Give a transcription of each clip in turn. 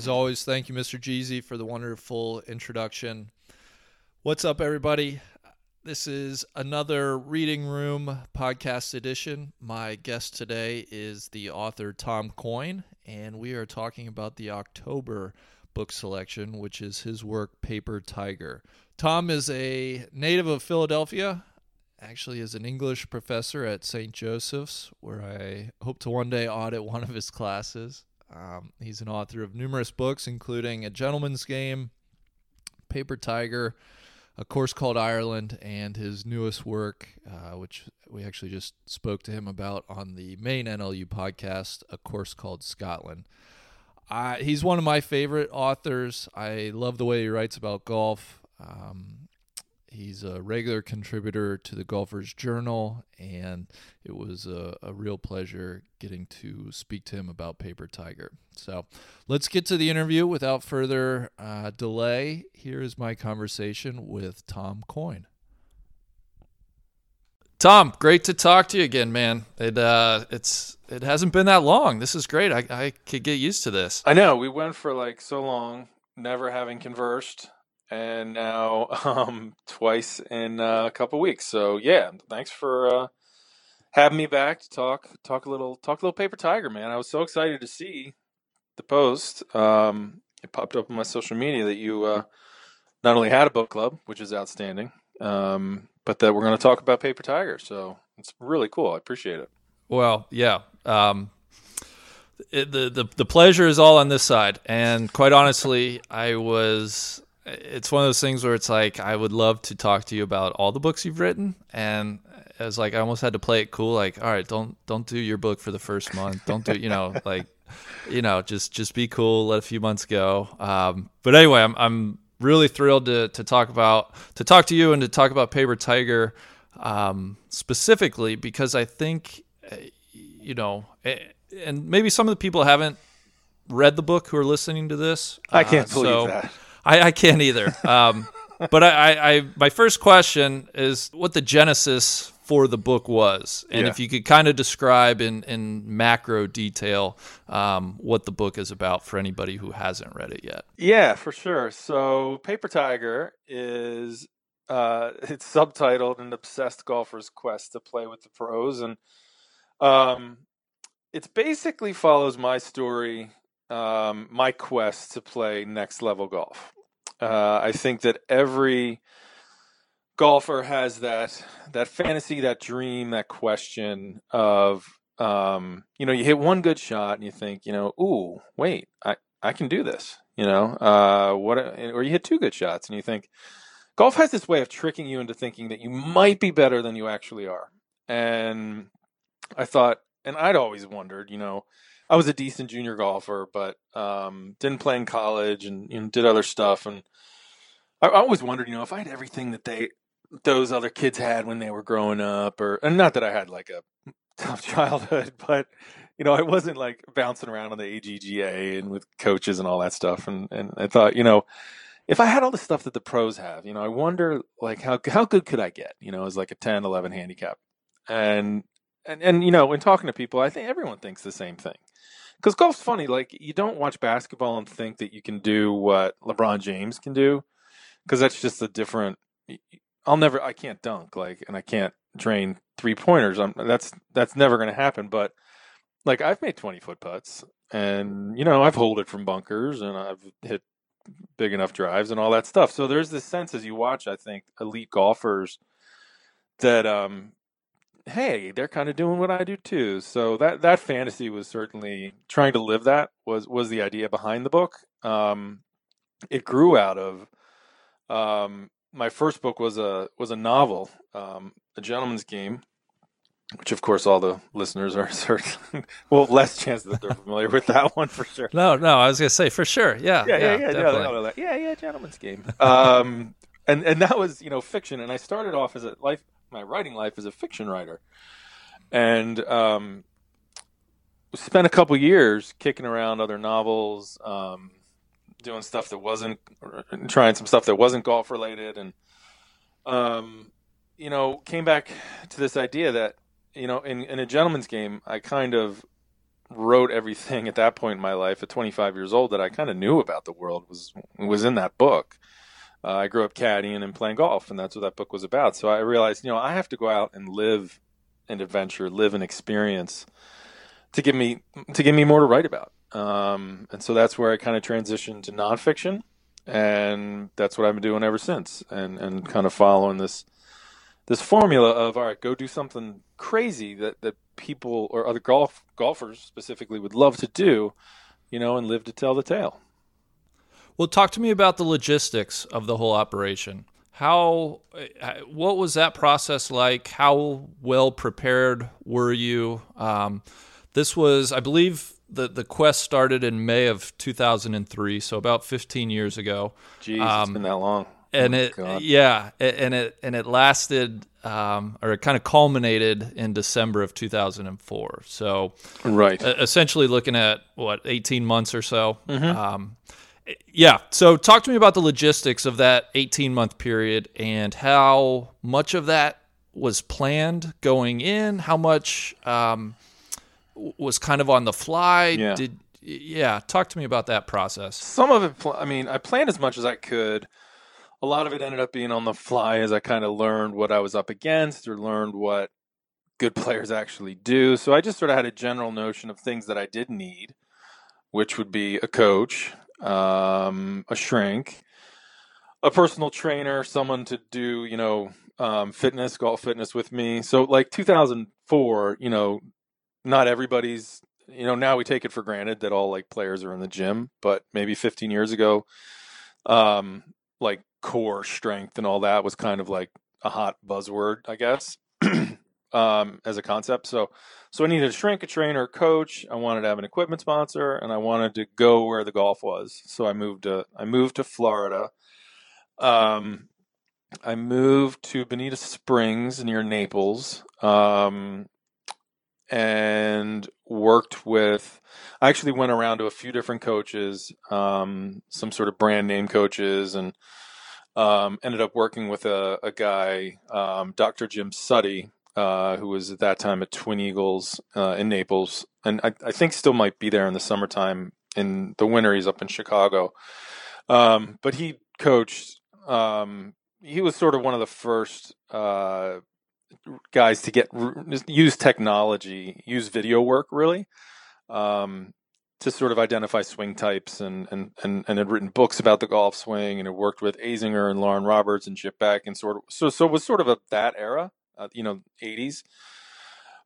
As always, thank you, Mr. Jeezy, for the wonderful introduction. What's up, everybody? This is another Reading Room podcast edition. My guest today is the author Tom Coyne, and we are talking about the October book selection, which is his work, Paper Tiger. Tom is a native of Philadelphia, actually is an English professor at St. Joseph's, where I hope to one day audit one of his classes. Um, he's an author of numerous books, including A Gentleman's Game, Paper Tiger, A Course Called Ireland, and his newest work, uh, which we actually just spoke to him about on the main NLU podcast, A Course Called Scotland. Uh, he's one of my favorite authors. I love the way he writes about golf. Um, he's a regular contributor to the Golfer's Journal, and it was a, a, real pleasure getting to speak to him about Paper Tiger. So let's get to the interview without further uh, delay. Here is my conversation with Tom Coyne. Tom, great to talk to you again, man. It uh, it's it hasn't been that long. This is great. I I could get used to this. I know we went for like so long, never having conversed and now um, twice in uh, a couple weeks. So yeah, thanks for uh, having me back to talk talk a little talk a little paper tiger, man. I was so excited to see the post. Um, it popped up on my social media that you uh, not only had a book club, which is outstanding, um, but that we're going to talk about paper tiger. So it's really cool. I appreciate it. Well, yeah. Um, it, the, the the pleasure is all on this side, and quite honestly, I was it's one of those things where it's like I would love to talk to you about all the books you've written, and it's like I almost had to play it cool. Like, all right, don't don't do your book for the first month. Don't do you know like you know just just be cool. Let a few months go. Um, but anyway, I'm I'm really thrilled to to talk about to talk to you and to talk about Paper Tiger um, specifically because I think you know and maybe some of the people haven't read the book who are listening to this. I can't uh, believe so, that. I, I can't either. Um, but I, I, I, my first question is what the genesis for the book was, and yeah. if you could kind of describe in in macro detail um, what the book is about for anybody who hasn't read it yet. Yeah, for sure. So, Paper Tiger is uh, it's subtitled "An Obsessed Golfer's Quest to Play with the Pros," and um, it basically follows my story um, my quest to play next level golf. Uh, I think that every golfer has that that fantasy, that dream, that question of um, you know, you hit one good shot and you think, you know, ooh, wait, I I can do this. You know, uh, what? Or you hit two good shots and you think, golf has this way of tricking you into thinking that you might be better than you actually are. And I thought, and I'd always wondered, you know, I was a decent junior golfer, but um, didn't play in college and you know, did other stuff. And I, I always wondered, you know, if I had everything that they those other kids had when they were growing up, or and not that I had like a tough childhood, but you know, I wasn't like bouncing around on the AJGA and with coaches and all that stuff. And and I thought, you know, if I had all the stuff that the pros have, you know, I wonder like how how good could I get? You know, as like a 10, 11 handicap, and and and you know, when talking to people, I think everyone thinks the same thing because golf's funny. Like you don't watch basketball and think that you can do what LeBron James can do, because that's just a different. I'll never. I can't dunk like, and I can't drain three pointers. I'm that's that's never going to happen. But like I've made twenty foot putts, and you know I've holed it from bunkers, and I've hit big enough drives and all that stuff. So there's this sense as you watch, I think, elite golfers that um hey, they're kind of doing what I do too. So that that fantasy was certainly trying to live that was was the idea behind the book. Um, it grew out of um, my first book was a was a novel, um, A Gentleman's Game, which of course all the listeners are certain well less chance that they're familiar with that one for sure. No, no, I was gonna say for sure. Yeah, yeah, yeah, yeah, yeah, yeah, yeah, yeah Gentleman's Game. Um, and and that was you know fiction. And I started off as a life, my writing life as a fiction writer, and um, spent a couple years kicking around other novels, um, doing stuff that wasn't, trying some stuff that wasn't golf related, and um, you know, came back to this idea that you know, in in a gentleman's game, I kind of wrote everything at that point in my life at 25 years old that I kind of knew about the world was was in that book. Uh, I grew up caddying and playing golf, and that's what that book was about. So I realized, you know, I have to go out and live an adventure, live an experience to give me to give me more to write about. Um, and so that's where I kind of transitioned to nonfiction, and that's what I've been doing ever since, and and kind of following this this formula of all right, go do something crazy that that people or other golf golfers specifically would love to do, you know, and live to tell the tale. Well, talk to me about the logistics of the whole operation. How, what was that process like? How well prepared were you? Um, this was, I believe, the the quest started in May of 2003, so about 15 years ago. Jeez, um, it's been that long. And oh, it, God. yeah, and it and it lasted, um, or it kind of culminated in December of 2004. So, right, essentially looking at what 18 months or so. Mm-hmm. Um, yeah. So, talk to me about the logistics of that 18 month period and how much of that was planned going in. How much um, was kind of on the fly. Yeah. Did yeah, talk to me about that process. Some of it, I mean, I planned as much as I could. A lot of it ended up being on the fly as I kind of learned what I was up against or learned what good players actually do. So I just sort of had a general notion of things that I did need, which would be a coach, um, a shrink, a personal trainer, someone to do, you know, um, fitness, golf fitness with me. So like 2004, you know, not everybody's you know now we take it for granted that all like players are in the gym but maybe 15 years ago um like core strength and all that was kind of like a hot buzzword i guess um as a concept. So so i needed a shrink a trainer a coach. I wanted to have an equipment sponsor and i wanted to go where the golf was. So i moved to i moved to florida. Um i moved to bonita springs near naples um and worked with i actually went around to a few different coaches um, some sort of brand name coaches and um, ended up working with a, a guy um, dr jim Suttie uh, who was at that time at twin eagles uh, in naples. And I, I, think still might be there in the summertime in the winter. He's up in chicago. Um, but he coached um, he was sort of one of the first uh, guys to get use technology, use video work really, um, to sort of identify swing types and, and, and, and had written books about the golf swing and had worked with Azinger and Loren Roberts and Chip Beck and sort of, so, so it was sort of a, that era, uh, you know, 80s,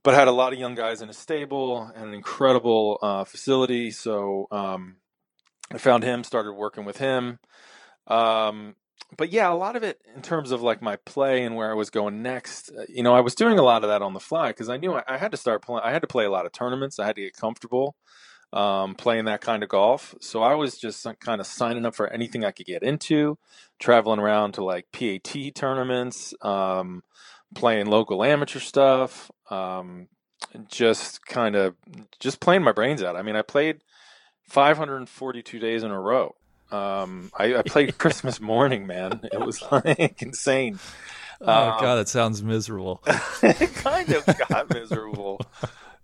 but had a lot of young guys in a stable and an incredible uh, facility. So um, I found him, started working with him. Um, but yeah, a lot of it in terms of like my play and where I was going next. Uh, you know, I was doing a lot of that on the fly because I knew I, I, had to start playing. I had to play a lot of tournaments. I had to get comfortable um, playing that kind of golf. So I was just kind of signing up for anything I could get into, traveling around to like PAT tournaments, um, playing local amateur stuff, um, just kind of just playing my brains out. I mean, I played 542 days in a row. Um, I, I played Christmas morning, man. It was like insane. Oh um, god, it sounds miserable. it kind of got miserable.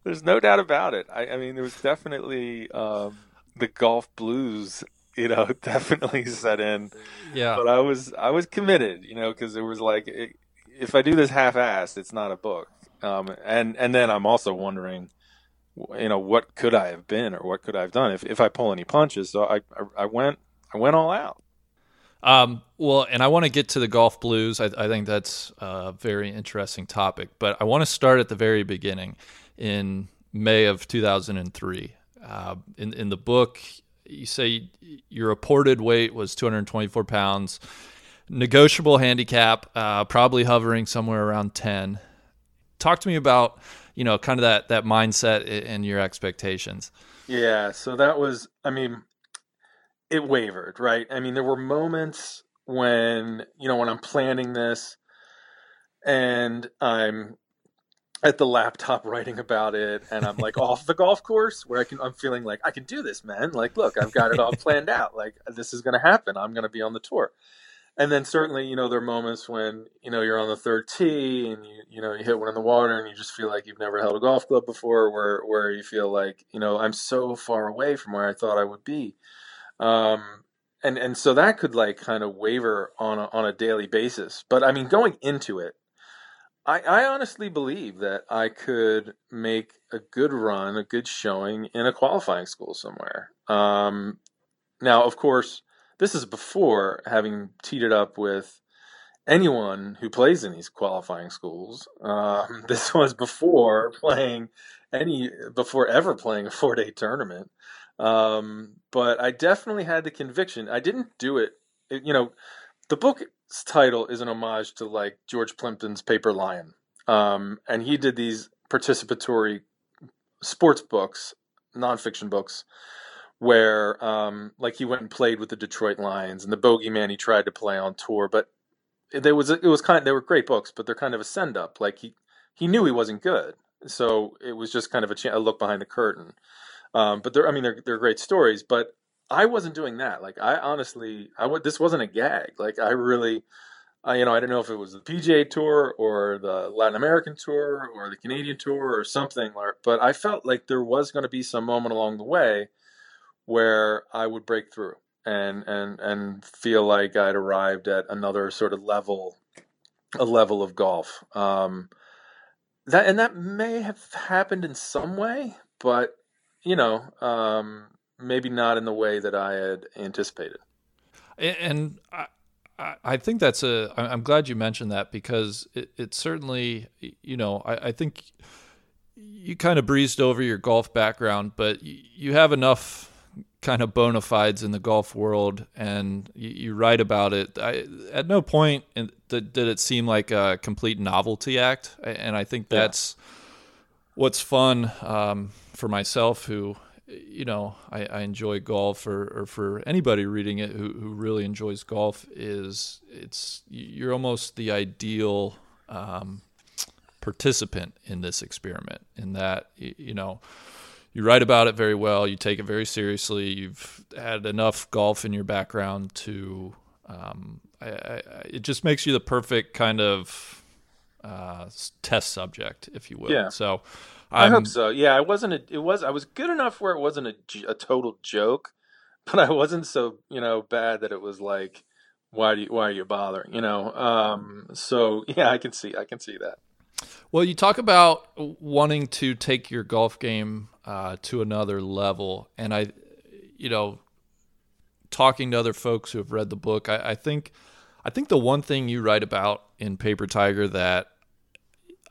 There's no doubt about it. I, I mean, there was definitely um, the golf blues. You know, definitely set in. Yeah. But I was I was committed. You know, because it was like it, if I do this half-assed, it's not a book. Um, and and then I'm also wondering you know what could I have been or what could I have done if, if I pull any punches. So I, I, I went I went all out. Um, well, and I want to get to the golf blues. I, I, think that's a very interesting topic, but I want to start at the very beginning in May of 2003. Uh, in, in the book, you say your reported weight was 224 pounds, negotiable handicap, uh, probably hovering somewhere around 10. Talk to me about, you know, kind of that, that mindset and your expectations. Yeah. So that was, I mean, it wavered, right? I mean, there were moments when you know when I'm planning this and I'm at the laptop writing about it and I'm like off the golf course where I can I'm feeling like I can do this man like look I've got it all planned out like this is going to happen I'm going to be on the tour and then certainly you know there are moments when you know you're on the third tee and you you know you hit one in the water and you just feel like you've never held a golf club before where where you feel like you know I'm so far away from where I thought I would be um and and so that could like kind of waver on a, on a daily basis but I mean going into it I, I honestly believe that I could make a good run, a good showing in a qualifying school somewhere. Um, now, of course, this is before having teed it up with anyone who plays in these qualifying schools. Um, this was before playing any, before ever playing a four day tournament. Um, but I definitely had the conviction. I didn't do it, it you know, the book title is an homage to like George Plimpton's Paper Lion, um, and he did these participatory sports books, nonfiction books, where um, like he went and played with the Detroit Lions and the Bogey Man he tried to play on tour, but there was it was kind of, they were great books, but they're kind of a send up. Like he he knew he wasn't good, so it was just kind of a, a look behind the curtain. Um, but they're I mean they're they're great stories, but I wasn't doing that. Like I honestly, I would. This wasn't a gag. Like I really, uh, you know, I don't know if it was the PGA Tour or the Latin American Tour or the Canadian Tour or something, but I felt like there was going to be some moment along the way where I would break through and and and feel like I'd arrived at another sort of level, a level of golf. Um, that and that may have happened in some way, but you know, um, maybe not in the way that I had anticipated. And I, I think that's a. I'm glad you mentioned that because it, it certainly, you know, I, I think you kind of breezed over your golf background, but you have enough kind of bona fides in the golf world, and you, you write about it. I, at no point did, did, it seem like a complete novelty act, and I think that's yeah. what's fun um, for myself, who you know, I, I enjoy golf, or, or, for anybody reading it who, who really enjoys golf, is it's you're almost the ideal um, participant in this experiment. In that, you know, you write about it very well, you take it very seriously, you've had enough golf in your background to, um, I, I, it just makes you the perfect kind of uh, test subject, if you will. Yeah. So. I hope so. Yeah, I wasn't. A, it was. I was good enough where it wasn't a, a total joke, but I wasn't so you know bad that it was like, why do you, why are you bothering? You know. Um. So yeah, I can see. I can see that. Well, you talk about wanting to take your golf game uh, to another level, and I, you know, talking to other folks who have read the book, I, I think, I think the one thing you write about in Paper Tiger that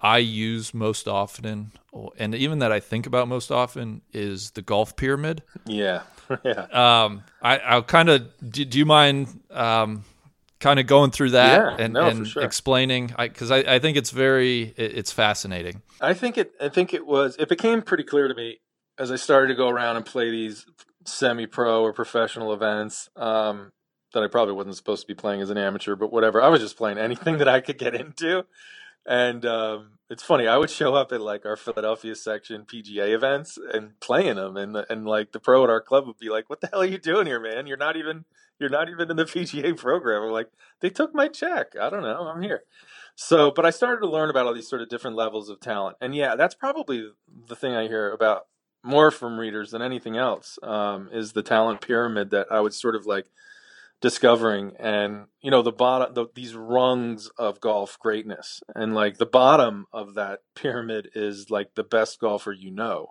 I use most often, and even that I think about most often, is the golf pyramid. Yeah, yeah. Um, I, I'll kind of. Do, do, you mind, um, kind of going through that yeah, and, no, and sure. explaining? Because I, I, I, think it's very, it, it's fascinating. I think it. I think it was. It became pretty clear to me as I started to go around and play these semi-pro or professional events. Um, that I probably wasn't supposed to be playing as an amateur, but whatever. I was just playing anything that I could get into. And um, it's funny. I would show up at like our Philadelphia section PGA events and playing them, and and like the pro at our club would be like, "What the hell are you doing here, man? You're not even you're not even in the PGA program." I'm like, "They took my check. I don't know. I'm here." So, but I started to learn about all these sort of different levels of talent, and yeah, that's probably the thing I hear about more from readers than anything else um, is the talent pyramid that I was sort of like discovering and you know the bottom the, these rungs of golf greatness and like the bottom of that pyramid is like the best golfer you know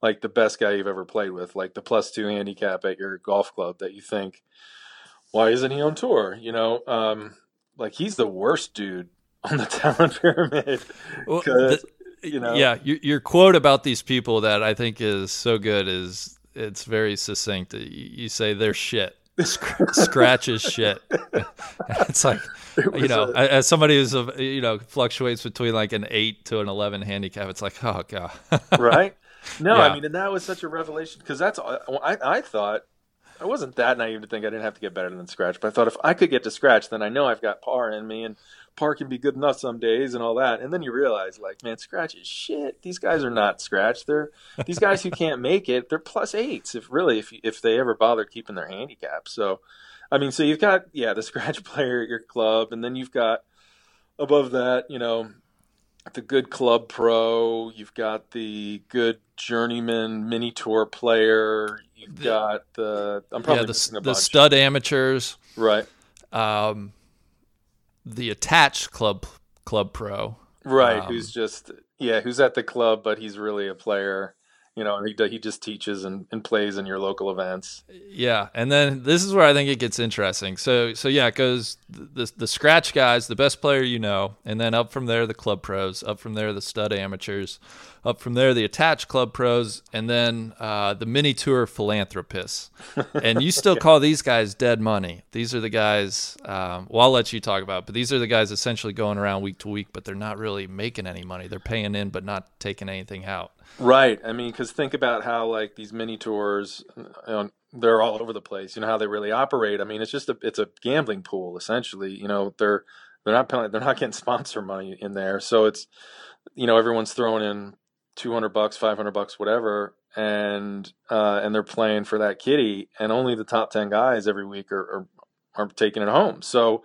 like the best guy you've ever played with like the plus two handicap at your golf club that you think why isn't he on tour you know um like he's the worst dude on the talent pyramid well, the, you know yeah your, your quote about these people that i think is so good is it's very succinct you say they're shit scratches shit. it's like it you know, a, as somebody who's a, you know fluctuates between like an eight to an eleven handicap, it's like oh god, right? No, yeah. I mean, and that was such a revelation because that's I, I thought I wasn't that naive to think I didn't have to get better than scratch, but I thought if I could get to scratch, then I know I've got par in me, and par can be good enough some days and all that. And then you realize, like, man, scratch is shit. These guys are not scratch. They're these guys who can't make it. They're plus eights if really if if they ever bother keeping their handicap. So, I mean, so you've got yeah the scratch player at your club, and then you've got above that, you know, the good club pro. You've got the good journeyman mini tour player. You've got the I'm probably yeah, the, the stud amateurs, right? Um, the attached club club pro, right? Um, who's just yeah, who's at the club, but he's really a player you know, he he just teaches and, and plays in your local events. Yeah, and then this is where I think it gets interesting. So so yeah, it goes the the scratch guys, the best player you know, and then up from there the club pros, up from there the stud amateurs, up from there the attached club pros, and then uh, the mini tour philanthropists. and you still call these guys dead money. These are the guys. Um, well, I'll let you talk about, it, but these are the guys essentially going around week to week, but they're not really making any money. They're paying in, but not taking anything out. Right. I mean, because think about how like these mini tours, you know, they're all over the place. You know how they really operate. I mean, it's just a it's a gambling pool essentially. You know, they're they're not paying, they're not getting sponsor money in there, so it's you know everyone's throwing in two hundred bucks, five hundred bucks, whatever, and uh, and they're playing for that kitty, and only the top ten guys every week are are, are taking it home. So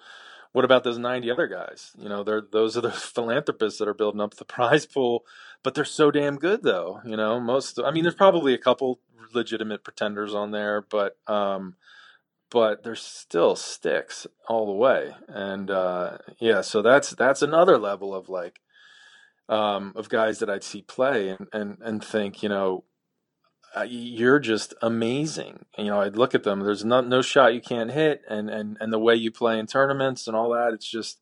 what about those 90 other guys? You know, they're those are the philanthropists that are building up the prize pool, but they're so damn good though. You know, most I mean, there's probably a couple legitimate pretenders on there, but um, but there's still sticks all the way, and uh, yeah, so that's that's another level of like um, of guys that I'd see play and and and think, you know, uh, you're just amazing. You know, I'd look at them. There's no no shot you can't hit, and and and the way you play in tournaments and all that. It's just.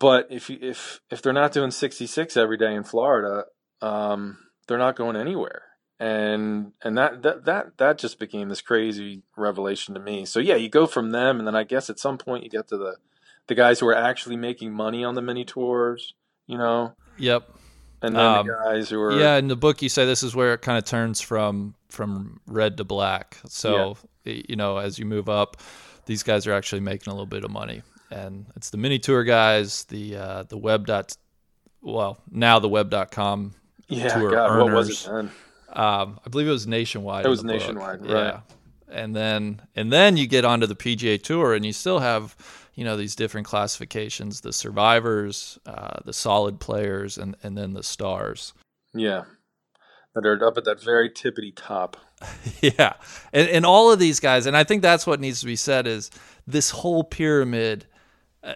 But if you, if if they're not doing 66 every day in Florida, um, they're not going anywhere. And and that, that that that just became this crazy revelation to me. So yeah, you go from them, and then I guess at some point you get to the the guys who are actually making money on the mini tours. You know. Yep and then um, the guys who are yeah in the book you say this is where it kind of turns from from red to black so yeah. you know as you move up these guys are actually making a little bit of money and it's the mini tour guys the uh the web dot well now the web.com yeah tour God, earners. what was it then um i believe it was nationwide it was nationwide book. right yeah and then and then you get onto the pga tour and you still have you know these different classifications: the survivors, uh, the solid players, and and then the stars. Yeah, that are up at that very tippity top. yeah, and and all of these guys, and I think that's what needs to be said is this whole pyramid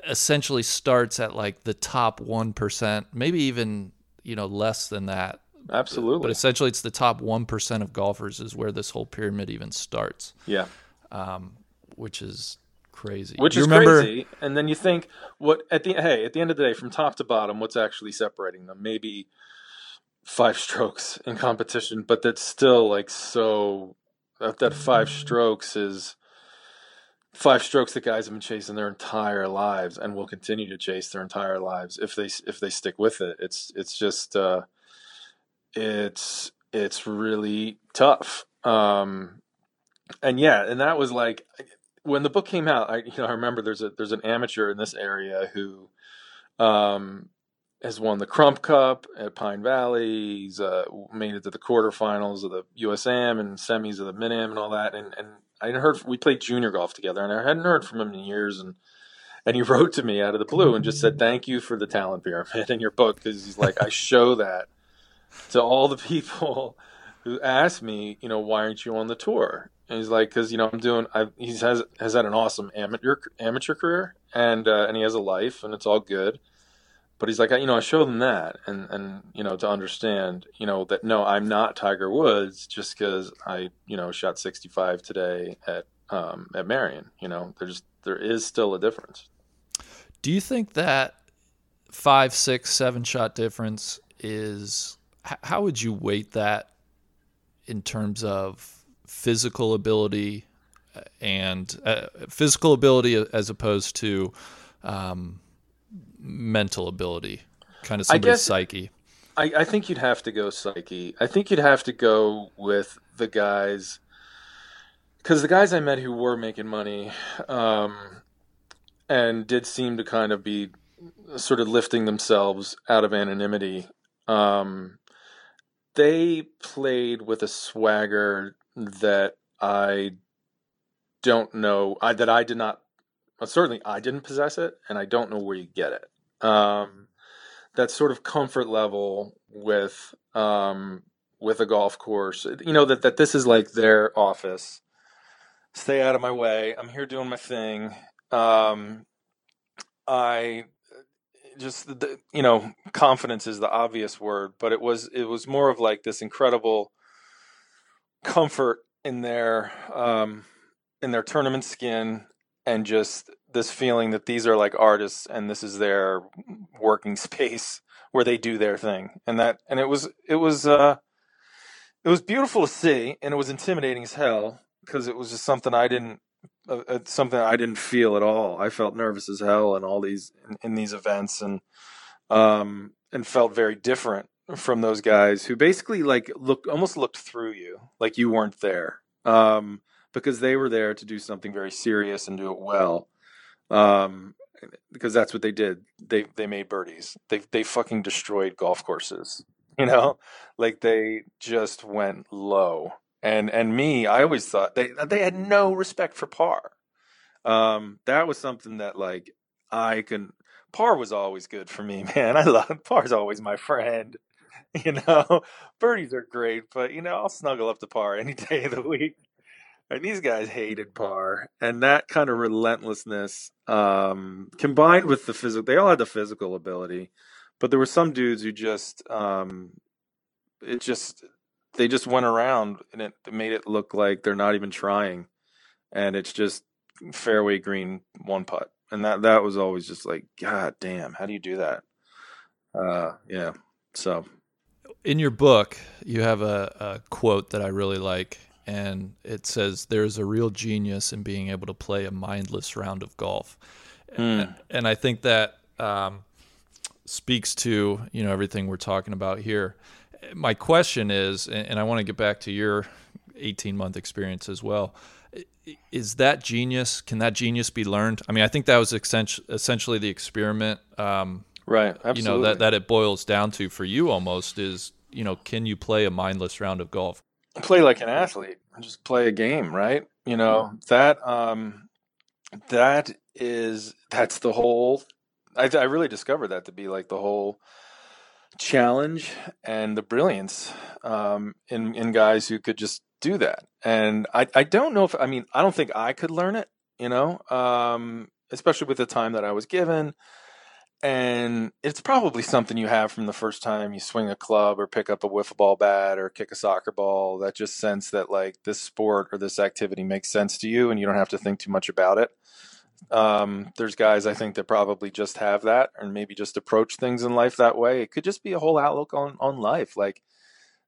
essentially starts at like the top one percent, maybe even you know less than that. Absolutely. But essentially, it's the top one percent of golfers is where this whole pyramid even starts. Yeah. Um, which is crazy. Which you is remember... crazy. And then you think, what at the hey, at the end of the day, from top to bottom, what's actually separating them? Maybe five strokes in competition, but that's still like so. That, that five strokes is five strokes that guys have been chasing their entire lives and will continue to chase their entire lives if they if they stick with it. It's it's just uh, it's it's really tough. Um, and yeah, and that was like when the book came out, I you know I remember there's a there's an amateur in this area who um, has won the Crump Cup at Pine Valley. He's uh, made it to the quarterfinals of the U.S. Am and semis of the Mid Am and all that. And and I heard we played junior golf together, and I hadn't heard from him in years. And and he wrote to me out of the blue and just said, "Thank you for the talent pyramid in your book," because he's like, I show that to all the people who ask me, you know, why aren't you on the tour? And he's like, because you know I'm doing. I he has has had an awesome amateur amateur career, and uh, and he has a life, and it's all good. But he's like, you know, I show them that, and and you know to understand, you know that no, I'm not Tiger Woods just because I you know shot 65 today at um, at Merion. You know, there's there is still a difference. Do you think that five, six, seven shot difference is? How would you weight that in terms of physical ability and uh, physical ability as opposed to um, mental ability, kind of somebody's guess, psyche. I, I think you'd have to go psyche. I think you'd have to go with the guys because the guys I met who were making money, um, and did seem to kind of be sort of lifting themselves out of anonymity, um, they played with a swagger that I don't know, I, that I did not, well, certainly I didn't possess it, and I don't know where you get it. Um, that sort of comfort level with um, with a golf course, you know that that this is like their office. Stay out of my way. I'm here doing my thing. Um, I just the, you know confidence is the obvious word but it was it was more of like this incredible comfort in their um in their tournament skin and just this feeling that these are like artists and this is their working space where they do their thing and that and it was it was uh it was beautiful to see and it was intimidating as hell because it was just something I didn't uh, uh, something I didn't feel at all. I felt nervous as hell in all these in, in these events and um and felt very different from those guys who basically like look almost looked through you like you weren't there um because they were there to do something very serious and do it well um because that's what they did. They they made birdies. They they fucking destroyed golf courses you know? Like they just went low. And and me i always thought they they had no respect for par. Um that was something that like i can par was always good for me man. I love par's always my friend you know? Birdies are great but you know i'll snuggle up to par any day of the week. And these guys hated par and that kind of relentlessness um combined with the physical they all had the physical ability but there were some dudes who just um it just they just went around and it made it look like they're not even trying and it's just fairway green one putt. And that that was always just like god damn how do you do that? Uh yeah so in your book you have a, a quote that i really like and it says there's a real genius in being able to play a mindless round of golf. Mm. and, and i think that um, speaks to you know everything we're talking about here. My question is and and i want to get back to your 18 month experience as well is that genius can that genius be learned? I mean i think that was essentially the experiment um, right absolutely you know that, that it boils down to for you almost is you know can you play a mindless round of golf? Play like an athlete. Just play a game right? You know that um that is that's the whole I, I really discovered that to be like the whole challenge and the brilliance um in in guys who could just do that. And i i don't know if i mean i don't think i could learn it you know um especially with the time that i was given and it's probably something you have from the first time you swing a club or pick up a wiffle ball bat or kick a soccer ball that just sense that like this sport or this activity makes sense to you and you don't have to think too much about it um, there's guys i think that probably just have that and maybe just approach things in life that way it could just be a whole outlook on on life like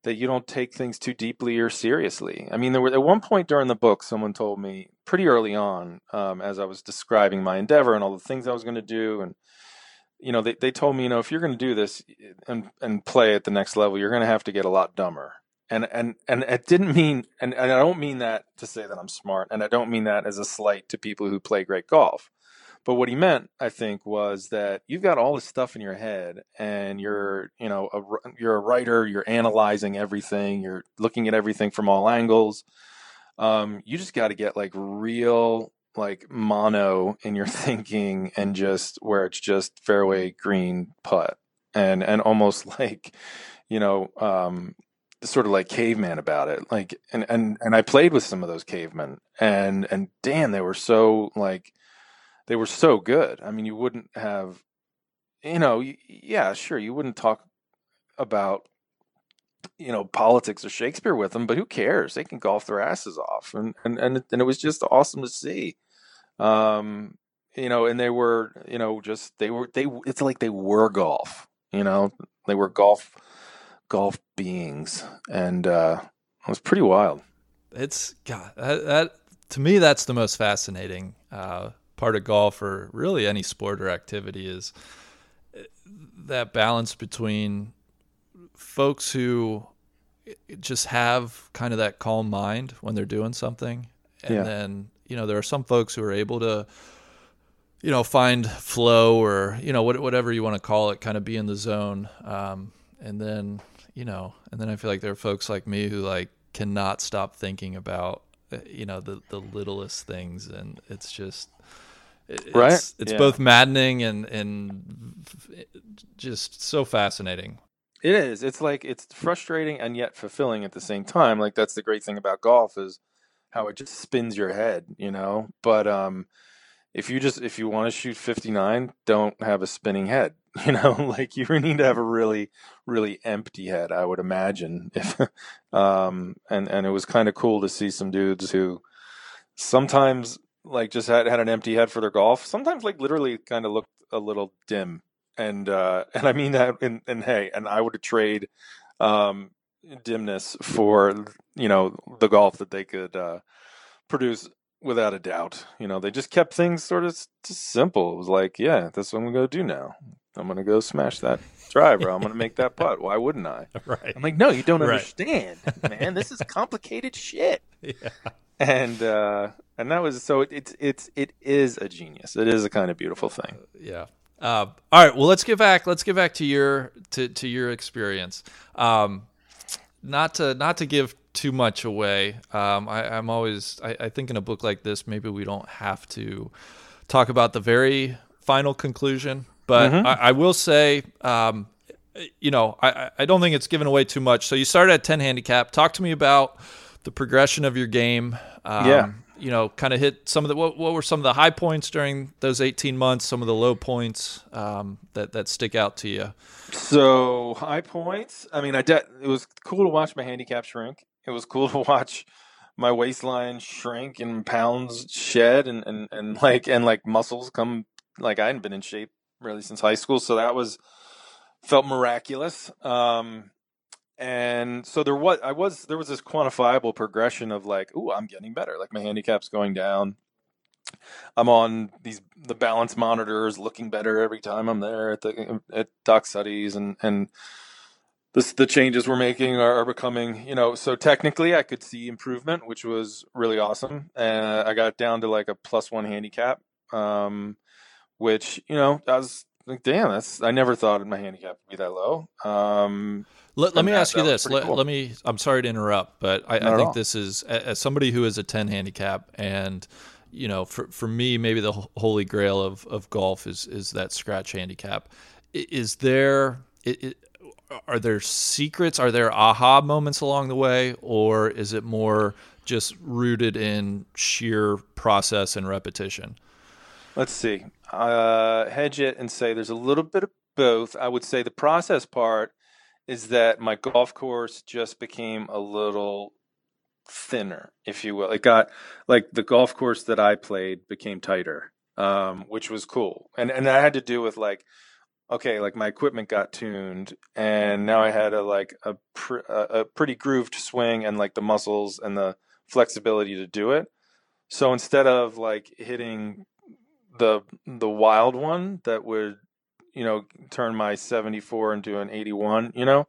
that you don't take things too deeply or seriously. I mean, there were at one point during the book, someone told me pretty early on, um, as I was describing my endeavor and all the things I was going to do, and you know, they, they told me, you know, if you're going to do this and and play at the next level, you're going to have to get a lot dumber. And and and it didn't mean, and, and I don't mean that to say that I'm smart, and I don't mean that as a slight to people who play great golf. But what he meant, I think, was that you've got all this stuff in your head, and you're, you know, a, you're a writer. You're analyzing everything. You're looking at everything from all angles. Um, you just got to get like real, like mono in your thinking, and just where it's just fairway green putt, and and almost like, you know, um, sort of like caveman about it. Like, and and and I played with some of those cavemen, and and damn, they were so like they were so good. I mean, you wouldn't have, you know, yeah, sure, you wouldn't talk about, you know, politics or Shakespeare with them, but who cares? They can golf their asses off, and and and it, and it was just awesome to see. Um, you know, and they were, you know, just they were they. It's like they were golf. You know, they were golf golf beings, and uh, it was pretty wild. It's God that, that to me that's the most fascinating. Uh, part of golf or really any sport or activity is eh, that balance between folks who just have kind of that calm mind when they're doing something and Yeah. then you know there are some folks who are able to you know find flow or you know whatever you want to call it kind of be in the zone um, and then you know and then i feel like there are folks like me who like cannot stop thinking about uh, you know the the littlest things and it's just it's, Right? it's Yeah. both maddening and and just so fascinating It is. It's like it's frustrating and yet fulfilling at the same time. Like that's the great thing about golf is how it just spins your head, you know. But um, if you just if you want to shoot 59, don't have a spinning head. You know, like you need to have a really really empty head. I would imagine. If um, and and it was kind of cool to see some dudes who sometimes like just had had an empty head for their golf. Sometimes like literally kind of looked a little dim and uh, and I mean that and and hey, and I would trade um, dimness for you know the golf that they could uh, produce without a doubt. You know, they just kept things sort of simple. It was like, yeah, that's what I'm gonna go do now. I'm gonna go smash that driver. I'm gonna make that putt. Why wouldn't I? right I'm like, no, you don't Right. understand, man. This is complicated shit yeah and uh and that was so it, it's it's it is a genius it is a kind of beautiful thing yeah. Uh, all right. Well, let's get back. Let's get back to your to, to your experience. Um, not to not to give too much away. Um, I, I'm always I, I think in a book like this, maybe we don't have to talk about the very final conclusion. But Mhm. I, I will say, um, you know, I, I- I don't think it's given away too much. So you started at 10 handicap. Talk to me about the progression of your game. Um, Yeah. You know, kind of hit some of the what, what were some of the high points during those 18 months, some of the low points um, that that stick out to you. so high points? I mean i de- it was cool to watch my handicap shrink. It was cool to watch my waistline shrink and pounds shed and, and, and like and like muscles come like i hadn't been in shape really since high school so that was felt miraculous. Um and so there was i was there was this quantifiable progression of like oh, i'm getting better. Like my handicap's going down. I'm on these the balance monitors looking better every time i'm there at the at doc Suttie's and and this the changes we're making are, are becoming you know so technically i could see improvement which was really awesome. And i got down to like a plus one handicap um which you know i was like damn that's i never thought my handicap would be that low. Um Let, let me ask you this. Let, cool. let me. I'm sorry to interrupt, but I, I think this is as somebody who is a 10 handicap, and you know, for for me, maybe the holy grail of, of golf is is that scratch handicap. Is there? It, it, are there secrets? Are there aha moments along the way, or is it more just rooted in sheer process and repetition? Let's see. Uh, hedge it and say there's a little bit of both. I would say the process part is that my golf course just became a little thinner, if you will. It got like the golf course that I played became tighter, um, which was cool. And and that had to do with like, okay, like my equipment got tuned, and now I had a like a pr- a, a pretty grooved swing and like the muscles and the flexibility to do it. So instead of like hitting the the wild one that would you know turn my 74 into an 81 you know?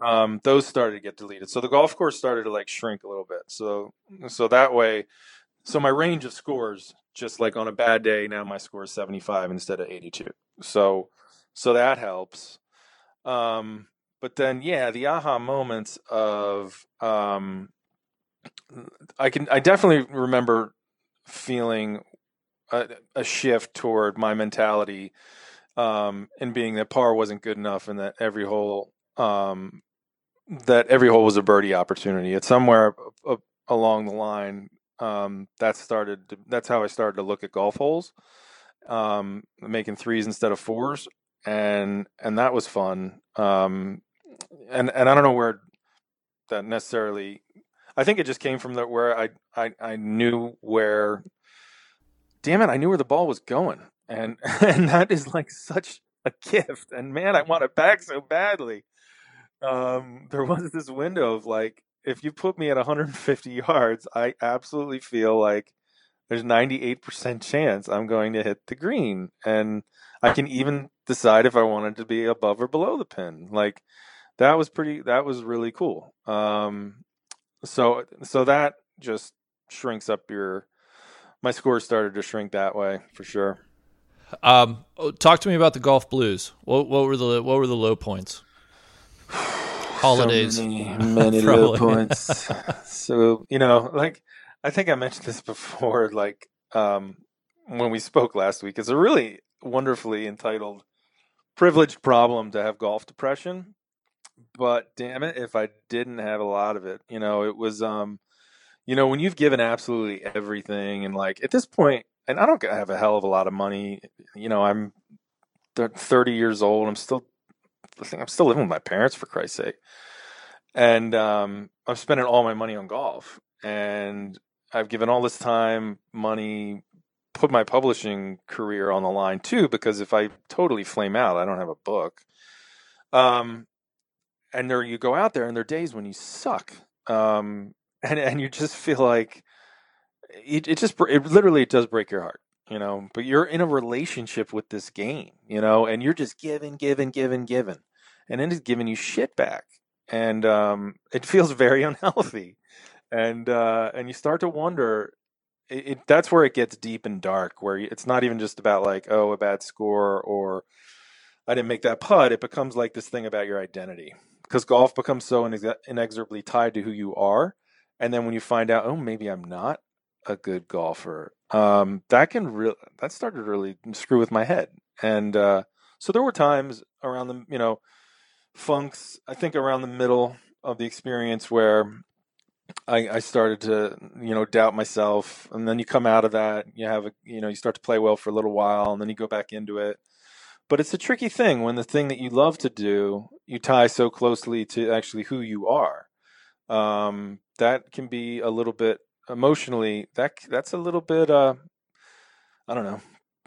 Um, those started to get deleted. So the golf course started to like shrink a little bit. So so that way so my range of scores just like on a bad day now my score is 75 instead of 82 so so that helps. Um but then yeah the aha moments of um i can i definitely remember feeling a, a shift toward my mentality um and being that par wasn't good enough and that every hole um that every hole was a birdie opportunity it's somewhere along the line um that started to, that's how i started to look at golf holes um making threes instead of fours and and that was fun um and and i don't know where that necessarily i think it just came from the where i i, I knew where damn it, I knew where the ball was going. And and that is like such a gift. And man, I want it back so badly. Um, there was this window of like, if you put me at 150 yards, I absolutely feel like there's 98% chance I'm going to hit the green. And I can even decide if I wanted to be above or below the pin. Like that was pretty that was really cool. Um so so that just shrinks up your. My score started to shrink that way for sure. Um, oh, talk to me about the golf blues. What, what were the what were the low points? Holidays, so many, many low points. so you know, like I think I mentioned this before. Like um, when we spoke last week, it's a really wonderfully entitled privileged problem to have golf depression. But damn it, if I didn't have a lot of it, you know, it was, um, you know, when you've given absolutely everything, and like at this point, and I don't have a hell of a lot of money. You know, I'm 30 years old. I'm still, I think I'm still living with my parents for Christ's sake, and um, I'm spending all my money on golf, and I've given all this time, money, put my publishing career on the line too because if I totally flame out, I don't have a book. Um, and there you go out there, and there are days when you suck, um, and and you just feel like it, it just it literally it does break your heart, you know. But you're in a relationship with this game, you know, and you're just giving, giving, giving, giving, and then it's giving you shit back, and um, it feels very unhealthy, and uh, and you start to wonder it, it, that's where it gets deep and dark where it's not even just about like oh a bad score or i didn't make that putt it becomes like this thing about your identity because golf becomes so inex- inexorably tied to who you are and then when you find out oh maybe i'm not a good golfer. Um, that can really that started really screw with my head. And uh, so there were times around the you know funks i think around the middle of the experience where I, I started to you know doubt myself. And then you come out of that you have a you know you start to play well for a little while and then you go back into it. But it's a tricky thing when the thing that you love to do you tie so closely to actually who you are. Um, that can be a little bit emotionally that that's a little bit uh, i don't know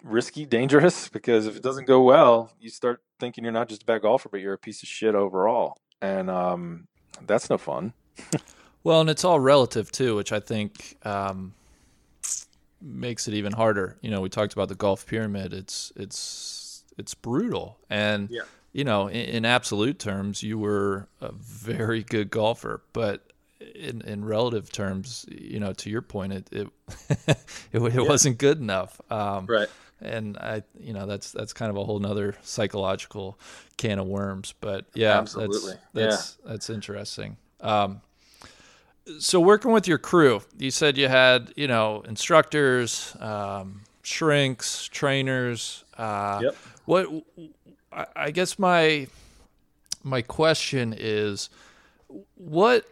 risky dangerous because if it doesn't go well you start thinking you're not just a bad golfer but you're a piece of shit overall and um, that's no fun Well, and it's all relative too, which I think um, makes it even harder. You know, we talked about the golf pyramid. It's it's it's brutal, and yeah. you know, in, in, absolute terms, you were a very good golfer, but in, in relative terms, you know, to your point, it it it, it yeah. wasn't good enough. Um, right. And I, you know, that's that's kind of a whole nother psychological can of worms. But yeah, absolutely, that's that's, yeah. that's interesting. Um, so working with your crew, you said you had you know instructors, um, shrinks, trainers. Uh, yep. What I guess my my question is, what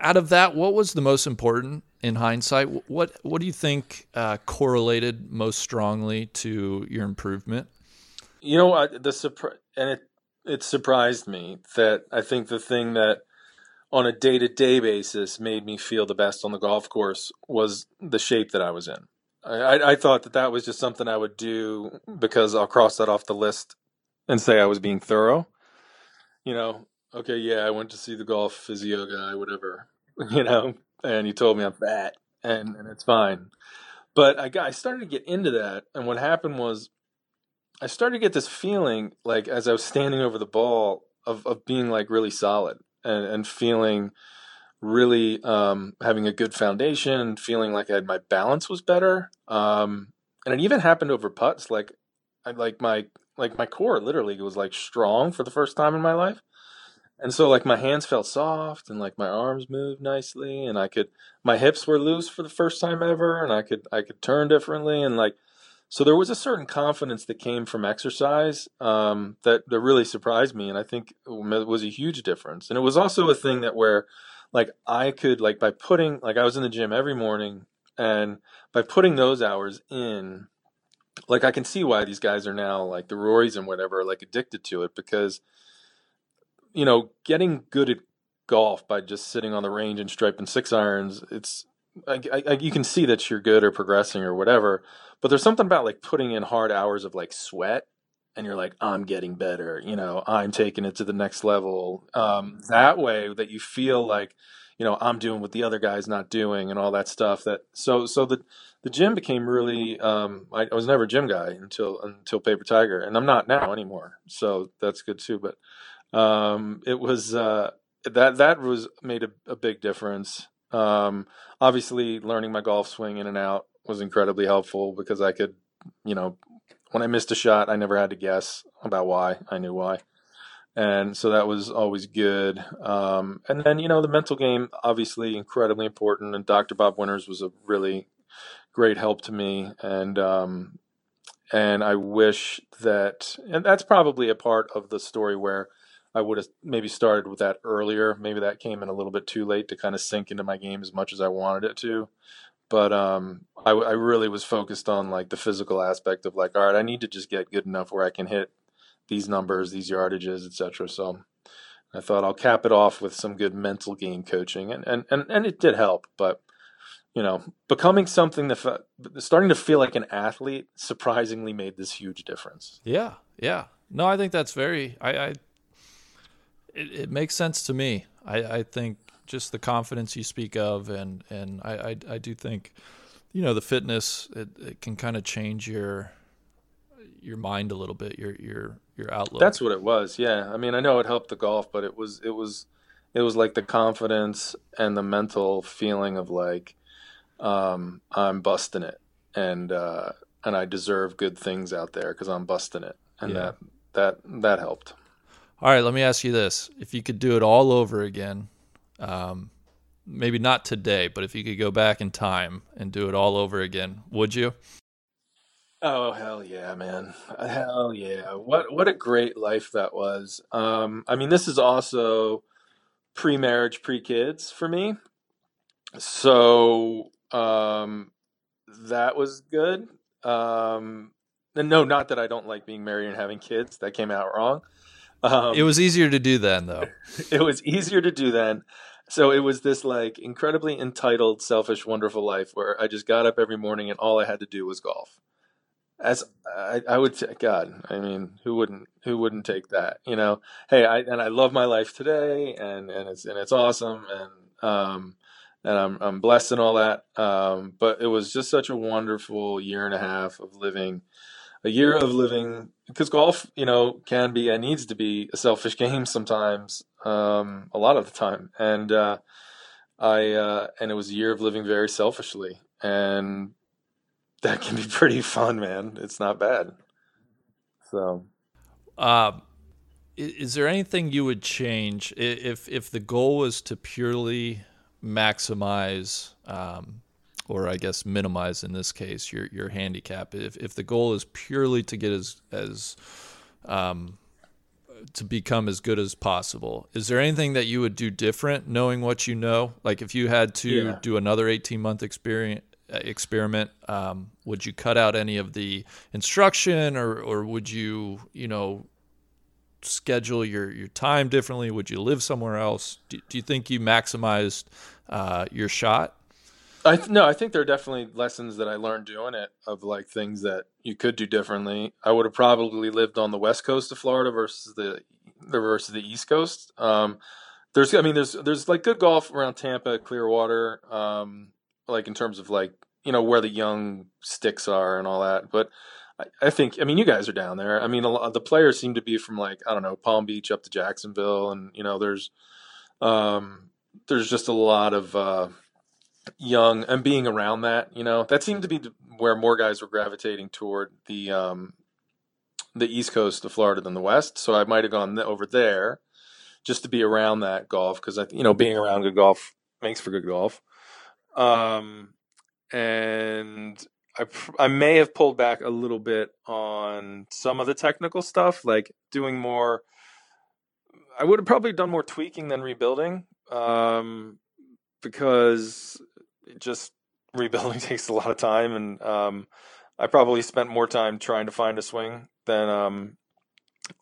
out of that, what was the most important in hindsight? What what do you think uh, correlated most strongly to your improvement? You know, the surprise, and it it surprised me that I think the thing that on a day to day basis made me feel the best on the golf course was the shape that I was in. I, I, thought that that was just something I would do because I'll cross that off the list and say I was being thorough. You know, okay, yeah, I went to see the golf physio guy, whatever, you know, and he told me I'm fat and, and it's fine. But I got, I started to get into that. And what happened was I started to get this feeling like as I was standing over the ball of, of being like really solid and, and feeling really um, having a good foundation, feeling like I had my balance was better. Um, and it even happened over putts. Like, I like my like my core literally was like strong for the first time in my life. And so like my hands felt soft and like my arms moved nicely and I could my hips were loose for the first time ever and I could I could turn differently and like so there was a certain confidence that came from exercise um, that that really surprised me, and I think it was a huge difference. And it was also a thing that where, like, I could like by putting like I was in the gym every morning, and by putting those hours in, like I can see why these guys are now like the Rorys and whatever like addicted to it because, you know, getting good at golf by just sitting on the range and striping six irons, it's I, I, you can see that you're good or progressing or whatever, but there's something about like putting in hard hours of like sweat and you're like, I'm getting better, you know, I'm taking it to the next level. Um, that way that you feel like, you know, I'm doing what the other guy's not doing and all that stuff that, so, so the, the gym became really, um, I, I was never a gym guy until, until Paper Tiger and I'm not now anymore. So that's good too. But, um, it was, uh, that, that was made a, a big difference. Um, obviously, learning my golf swing in and out was incredibly helpful because I could, you know, when I missed a shot, I never had to guess about why. I knew why. And so that was always good. Um, and then, you know, the mental game, obviously incredibly important. And Dr. Bob Winters was a really great help to me. And, um, and I wish that, and that's probably a part of the story where I would have maybe started with that earlier. Maybe that came in a little bit too late to kind of sink into my game as much as I wanted it to. But um, I, I really was focused on like the physical aspect of like, all right, I need to just get good enough where I can hit these numbers, these yardages, etc. So I thought I'll cap it off with some good mental game coaching, and and and, and it did help. But you know, becoming something that starting to feel like an athlete surprisingly made this huge difference. Yeah, yeah. No, I think that's very. I, I it, it makes sense to me. I, I think just the confidence you speak of, and and I I, I do think, you know, the fitness it, it can kind of change your your mind a little bit, your your your outlook. That's what it was. Yeah. I mean, I know it helped the golf, but it was it was it was like the confidence and the mental feeling of like um, I'm busting it and uh, and I deserve good things out there because I'm busting it, and yeah. that that that helped. All right, let me ask you this: If you could do it all over again, um, maybe not today, but if you could go back in time and do it all over again, would you? Oh hell yeah, man! Hell yeah! What what a great life that was. Um, I mean, this is also pre-marriage, pre-kids for me. So um, that was good. Um, no, not that I don't like being married and having kids. That came out wrong. Um, it was easier to do then, though. it was easier to do then. So it was this like incredibly entitled, selfish, wonderful life where I just got up every morning and all I had to do was golf. As I, I would, say, God, I mean, who wouldn't, who wouldn't take that? You know, hey, I and I love my life today, and and it's and it's awesome, and um, and I'm I'm blessed and all that. Um, but it was just such a wonderful year and a half of living a year of living because golf, you know, can be and needs to be a selfish game sometimes, um, a lot of the time. And uh, I uh, and it was a year of living very selfishly, and that can be pretty fun, man. It's not bad. So, uh, is there anything you would change if if the goal was to purely maximize um, or I guess minimize in this case your your handicap. If if the goal is purely to get as as um, to become as good as possible, is there anything that you would do different, knowing what you know? Like if you had to yeah. do another eighteen month experience experiment, um, would you cut out any of the instruction, or or would you you know schedule your your time differently? Would you live somewhere else? Do, do you think you maximized uh, your shot? I th- no, I think there are definitely lessons that I learned doing it of like things that you could do differently. I would have probably lived on the west coast of Florida versus the versus the east coast. Um, there's, I mean, there's there's like good golf around Tampa, Clearwater, um, like in terms of like you know where the young sticks are and all that. But I, I think, I mean, you guys are down there. I mean, lot, the players seem to be from like I don't know Palm Beach up to Jacksonville, and you know there's um, there's just a lot of uh, young and being around that, you know, that seemed to be where more guys were gravitating toward the um, the east coast of Florida than the west. So I might have gone over there just to be around that golf because I, you know, being around good golf makes for good golf. Um, and I I may have pulled back a little bit on some of the technical stuff, like doing more. I would have probably done more tweaking than rebuilding, um, because just rebuilding takes a lot of time, and um, I probably spent more time trying to find a swing than um,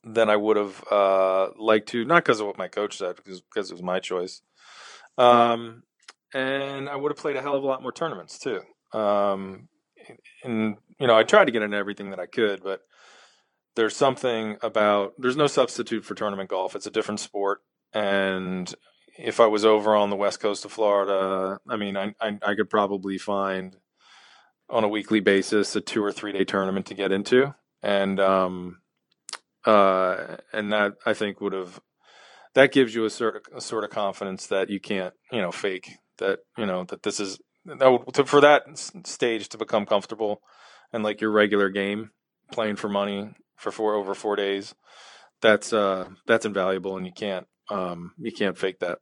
than I would have uh, liked to. Not because of what my coach said, because because it was my choice. Um, and I would have played a hell of a lot more tournaments too. Um, and you know, I tried to get into everything that I could, but there's something about there's no substitute for tournament golf. It's a different sport, and if I was over on the west coast of Florida, I mean, I, I, I could probably find on a weekly basis a two or three day tournament to get into, and um, uh, and that I think would have that gives you a sort of a sort of confidence that you can't you know fake that you know that this is that to, for that stage to become comfortable and like your regular game playing for money for four over four days that's uh that's invaluable and you can't um you can't fake that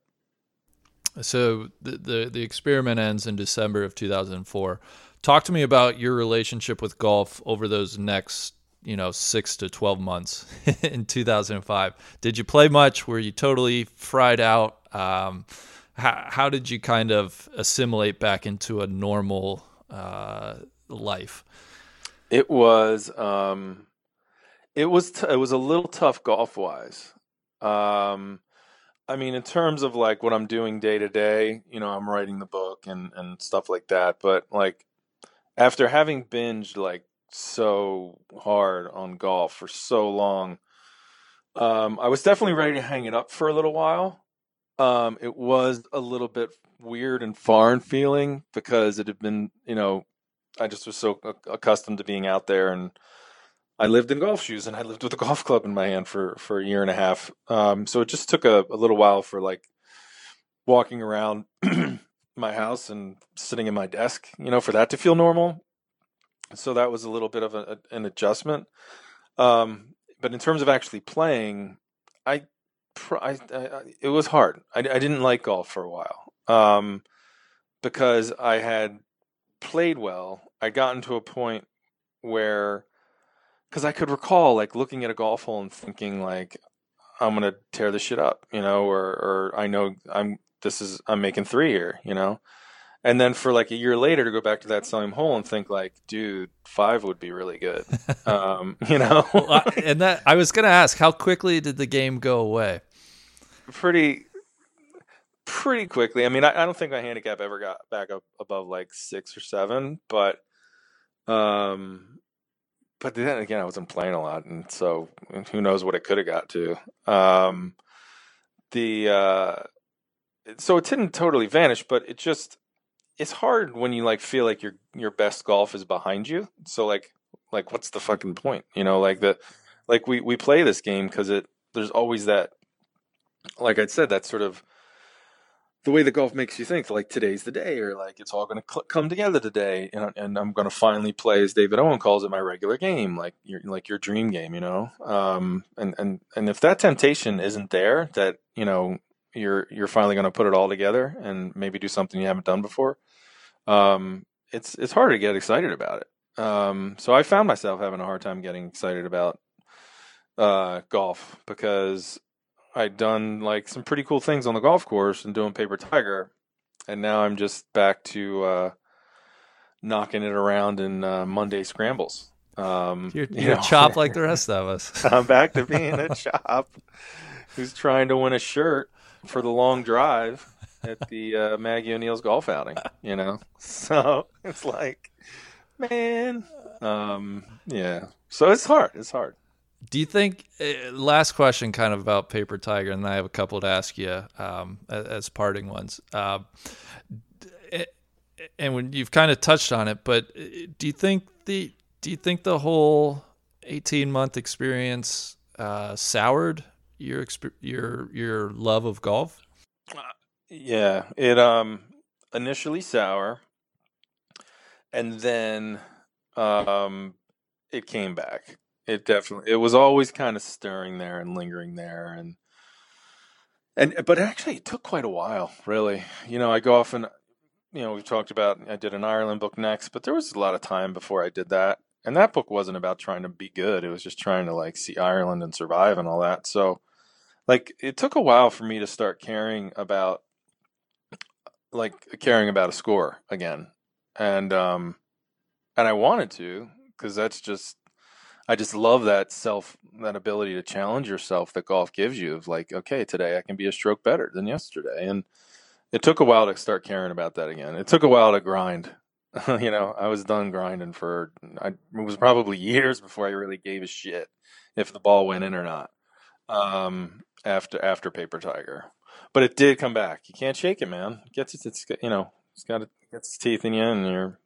so the, the the experiment ends in december of 2004 talk to me about your relationship with golf over those next you know six to 12 months in 2005 did you play much? Were you totally fried out? Um, how, how did you kind of assimilate back into a normal uh, life? It was um, it was t- it was a little tough golf wise um, i mean in terms of like what i'm doing day to day you know i'm writing the book and and stuff like that but like after having binged like so hard on golf for so long. Um, I was definitely ready to hang it up for a little while. Um, it was a little bit weird and foreign feeling because it had been, you know, I just was so accustomed to being out there and I lived in golf shoes and I lived with a golf club in my hand for, for a year and a half. Um, so it just took a, a little while for like walking around my house and sitting in my desk, you know, for that to feel normal so that was a little bit of a, an adjustment. Um, but in terms of actually playing, I, I, I it was hard. I, I, didn't like golf for a while um, because I had played well. I'd gotten to a point where, because I could recall like looking at a golf hole and thinking like, I'm gonna tear this shit up, you know, or or I know I'm this is I'm making three here, you know? And then for like a year later to go back to that same hole and think like dude five would be really good um, you know? Well, and that i was gonna ask how quickly did the game go away? Pretty pretty quickly. I mean i, I don't think my handicap ever got back up above like six or seven but um but then again i wasn't playing a lot and so who knows what it could have got to um the uh so it didn't totally vanish but it just it's hard when you like feel like your your best golf is behind you. So like like what's the fucking point? You know, like the like we we play this game because it there's always that like I said that sort of the way the golf makes you think like today's the day or like it's all going to cl- come together today and, and I'm going to finally play as David Owen calls it my regular game like your like your dream game you know um and and and if that temptation isn't there that you know you're you're finally going to put it all together and maybe do something you haven't done before um, it's it's hard to get excited about it. Um, so I found myself having a hard time getting excited about uh, golf because I'd done like some pretty cool things on the golf course and doing paper tiger, and now I'm just back to uh, knocking it around in uh, Monday scrambles. Um, you're, you're you know, chop like the rest of us. I'm back to being a chop who's trying to win a shirt for the long drive at the uh, Maggie O'Neill's golf outing, you know? So it's like, man, um, yeah. So it's hard. It's hard. Do you think, uh, last question kind of about Paper Tiger, and I have a couple to ask you um, as, parting ones. Uh, and when you've kind of touched on it, but uh, do you think the do you think the whole eighteen month experience uh, soured your your your love of golf? Yeah, it um initially sour, and then um it came back. It definitely it was always kind of stirring there and lingering there and and but actually it took quite a while, really. You know, I go off and you know, we've talked about I did an Ireland book next, but there was a lot of time before I did that. And that book wasn't about trying to be good. It was just trying to like see Ireland and survive and all that. So like it took a while for me to start caring about like caring about a score again, and um, and I wanted to because that's just I just love that self that ability to challenge yourself that golf gives you of like okay today I can be a stroke better than yesterday and it took a while to start caring about that again. It took a while to grind. you know, I was done grinding for I, it was probably years before I really gave a shit if the ball went in or not. Um, after after Paper Tiger, but it did come back. You can't shake it, man. It gets its, it's you know, it's got its teeth in you, and you're.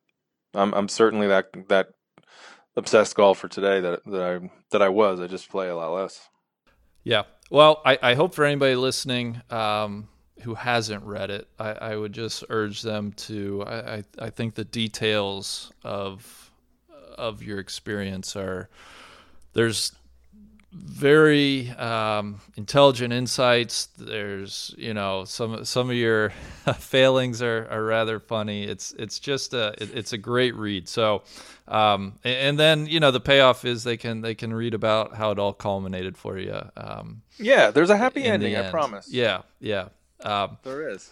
I'm I'm certainly that that obsessed golfer today that that I that I was. I just play a lot less. Yeah. Well, I, I hope for anybody listening, um, who hasn't read it, I, I would just urge them to. I, I, I think the details of of your experience are there's very um, intelligent insights. There's you know some some of your failings are, are rather funny. It's it's just a it, it's a great read. So um, and, then you know the payoff is they can they can read about how it all culminated for you. Um, yeah, there's a happy ending. I promise. Yeah, yeah. Um, there is.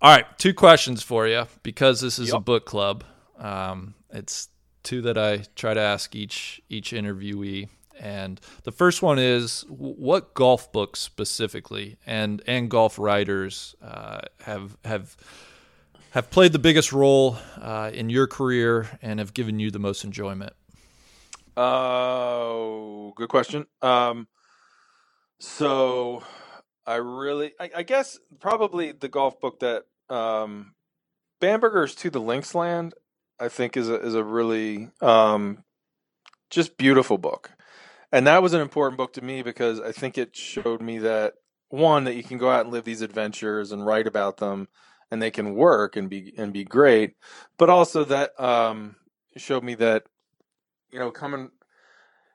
All right, two questions for you because this is yep. a book club. Um, it's two that I try to ask each each interviewee. And the first one is what golf books specifically and and golf writers uh, have have have played the biggest role uh, in your career and have given you the most enjoyment? Oh, uh, good question. Um, so I really, I, I, guess probably the golf book that um, Bamberger's to the Linksland, I think is a is a really um, just beautiful book, and that was an important book to me because I think it showed me that one that you can go out and live these adventures and write about them, and they can work and be and be great, but also that um, showed me that you know coming,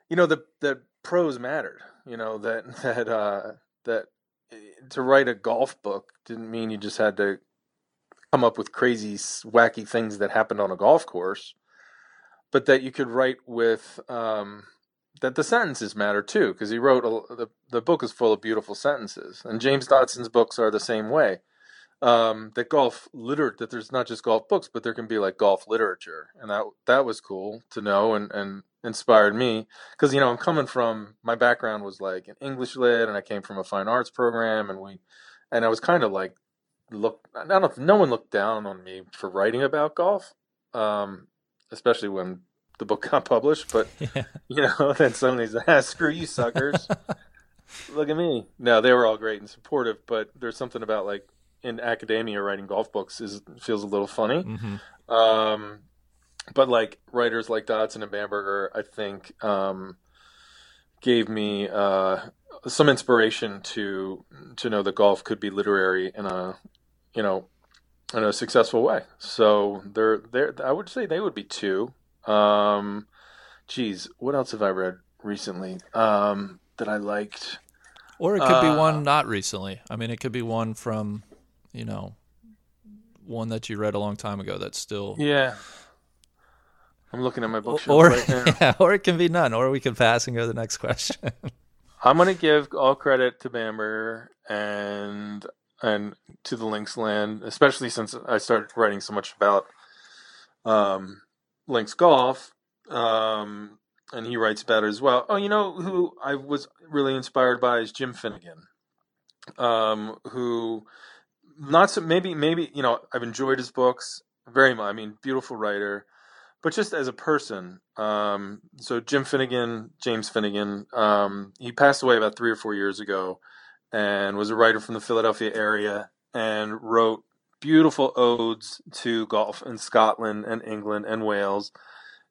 you know the the pros mattered, you know that that uh, that to write a golf book didn't mean you just had to come up with crazy, wacky things that happened on a golf course, but that you could write with um, that the sentences matter too, because he wrote a, the the book is full of beautiful sentences, and James Dodson's books are the same way. Um, that golf liter that there's not just golf books, but there can be like golf literature, and that that was cool to know and and inspired me because you know I'm coming from my background was like an English lit, and I came from a fine arts program, and we and I was kind of like look I don't know no one looked down on me for writing about golf, um, especially when the book got published. But yeah. you know, then somebody's ah, screw you suckers. Look at me. No, they were all great and supportive, but there's something about like in academia writing golf books is feels a little funny. Mm-hmm. Um, but like writers like Dodson and Bamberger, I think um, gave me uh, some inspiration to to know that golf could be literary in a you know in a successful way. So they're there. I would say they would be two. Um, geez, what else have I read recently um, that I liked? Or it could uh, be one not recently. I mean, it could be one from you know one that you read a long time ago that's still yeah I'm looking at my bookshelf or, right now. Yeah, or it can be none, or we can pass and go to the next question. I'm gonna give all credit to Bamberger and and to the Linksland, especially since I started writing so much about um, Links Golf, um, and he writes about it as well. Oh, you know who I was really inspired by is Jim Finegan, um, who not so maybe maybe you know I've enjoyed his books very much. I mean, beautiful writer but just as a person. Um, so Jim Finegan, James Finegan, um, he passed away about three or four years ago, and was a writer from the Philadelphia area, and wrote beautiful odes to golf in Scotland and England and Wales.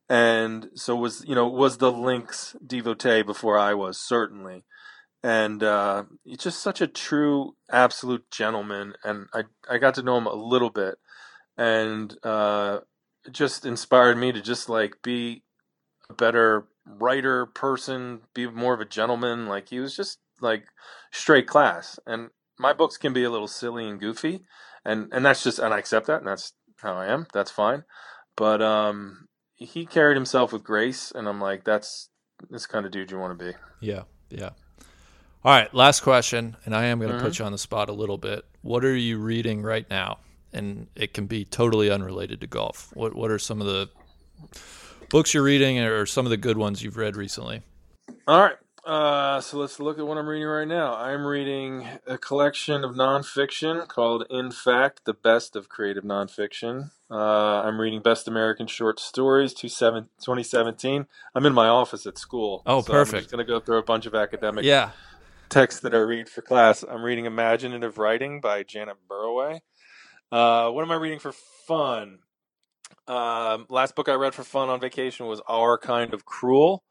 And so was you know was the links devotee before I was certainly, and uh, he's just such a true absolute gentleman. And I I got to know him a little bit, and uh, just inspired me to just like be a better writer person, be more of a gentleman. Like he was just like straight class. And my books can be a little silly and goofy, and and that's just and I accept that, and that's how I am. That's fine. But um, he carried himself with grace, and I'm like, that's this kind of dude you want to be. Yeah, yeah. All right, last question, and I am going to mm-hmm. put you on the spot a little bit. What are you reading right now? and it can be totally unrelated to golf. What what are some of the books you're reading, or some of the good ones you've read recently? All right. Uh, so let's look at what I'm reading right now. I'm reading a collection of nonfiction called In Fact, the Best of Creative Nonfiction. Uh, I'm reading Best American Short Stories 2017. I'm in my office at school. Oh, so perfect. I'm just going to go through a bunch of academic yeah. texts that I read for class. I'm reading Imaginative Writing by Janet Burroway. Uh, what am I reading for fun? Um, last book I read for fun on vacation was Our Kind of Cruel,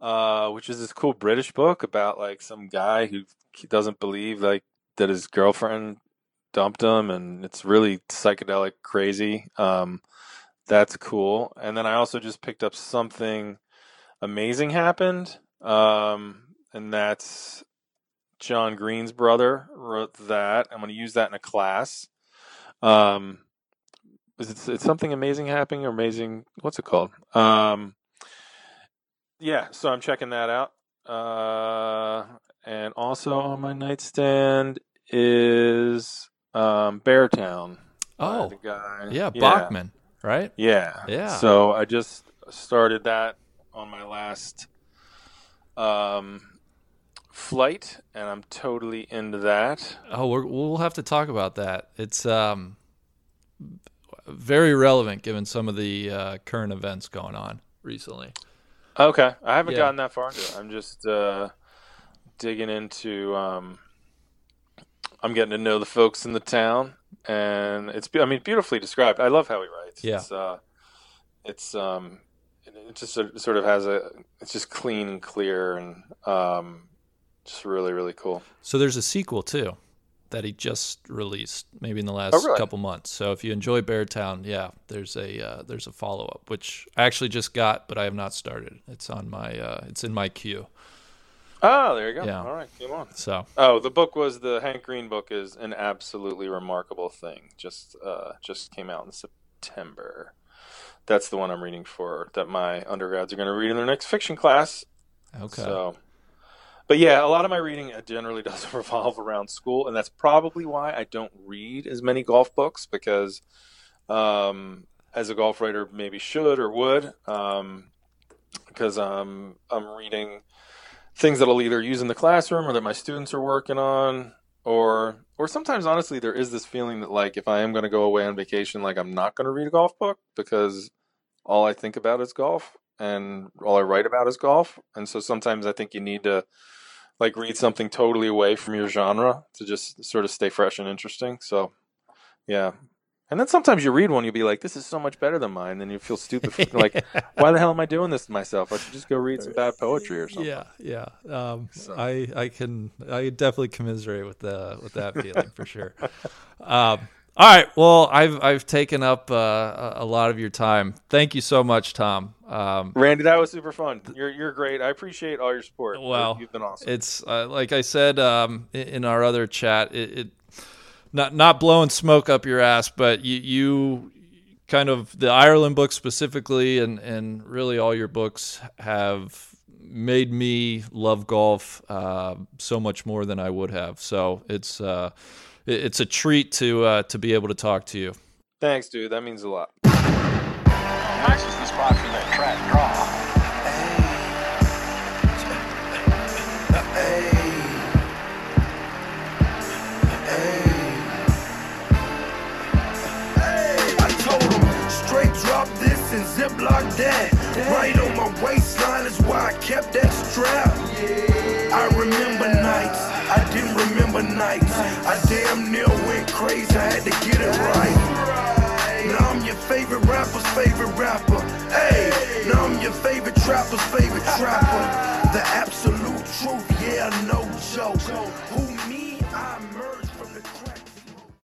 uh, which is this cool British book about like some guy who doesn't believe like that his girlfriend dumped him, and it's really psychedelic crazy. Um, that's cool. And then I also just picked up something amazing happened, um, and that's John Green's brother wrote that. I'm going to use that in a class. Um, it's, it's something amazing happening or amazing. What's it called? Um, yeah, so I'm checking that out. Uh, and also on my nightstand is um, Beartown. Oh, the guy. yeah, Backman, right? Yeah. Yeah. So I just started that on my last um, flight, and I'm totally into that. Oh, we're, we'll have to talk about that. It's um, very relevant given some of the uh, current events going on recently. Okay, I haven't Yeah. gotten that far into it. I'm just uh, digging into. Um, I'm getting to know the folks in the town, and it's. I mean, beautifully described. I love how he writes. Yeah. It's. Uh, it's. Um, it just sort of- sort of has a. It's just clean and clear, and um, just really, really cool. So there's a sequel too that he just released, maybe in the last Oh, really? couple months. So if you enjoy Beartown, yeah, there's a uh, there's a follow up which I actually just got, but I have not started. It's on my uh, it's in my queue. Oh, there you go. Yeah. All right, come on. So Oh, the book was the Hank Green book is an absolutely remarkable thing. Just uh, just came out in September. That's the one I'm reading for that my undergrads are going to read in their next fiction class. okay, So, but yeah, a lot of my reading uh, generally doesn't revolve around school, and that's probably why I don't read as many golf books because, um, as a golf writer, maybe should or would, um, because um, I'm reading things that I'll either use in the classroom or that my students are working on, or or sometimes honestly there is this feeling that like if I am going to go away on vacation, like I'm not going to read a golf book because all I think about is golf and all I write about is golf. And so sometimes I think you need to like read something totally away from your genre to just sort of stay fresh and interesting. So yeah. And then sometimes you read one, you'll be like, "This is so much better than mine." Then you feel stupid, like, "Why the hell am I doing this to myself? I should just go read some bad poetry or something." yeah, yeah. Um, So- I I can I definitely commiserate with the with that feeling for sure. Um, all right, well I've I've taken up uh, a lot of your time. Thank you so much, Tom. Um, Randy, that was super fun. You're you're great. I appreciate all your support. Well, you've been awesome. It's uh, like I said um, in our other chat. It, it not not blowing smoke up your ass, but you you kind of the Ireland book specifically, and and really all your books have made me love golf uh, so much more than I would have. So it's uh, it's a treat to uh, to be able to talk to you. Thanks, dude. That means a lot. Nice is the spot for that track draw. I told him straight drop this and ziplock that. Right on my waistline is why I kept that strap. I remember nights, I didn't remember nights. I damn near went crazy, I had to get it right. Now I'm your favorite rapper's favorite rapper. Hey, now I'm your favorite trapper's favorite trapper. The absolute truth, yeah, no joke. Who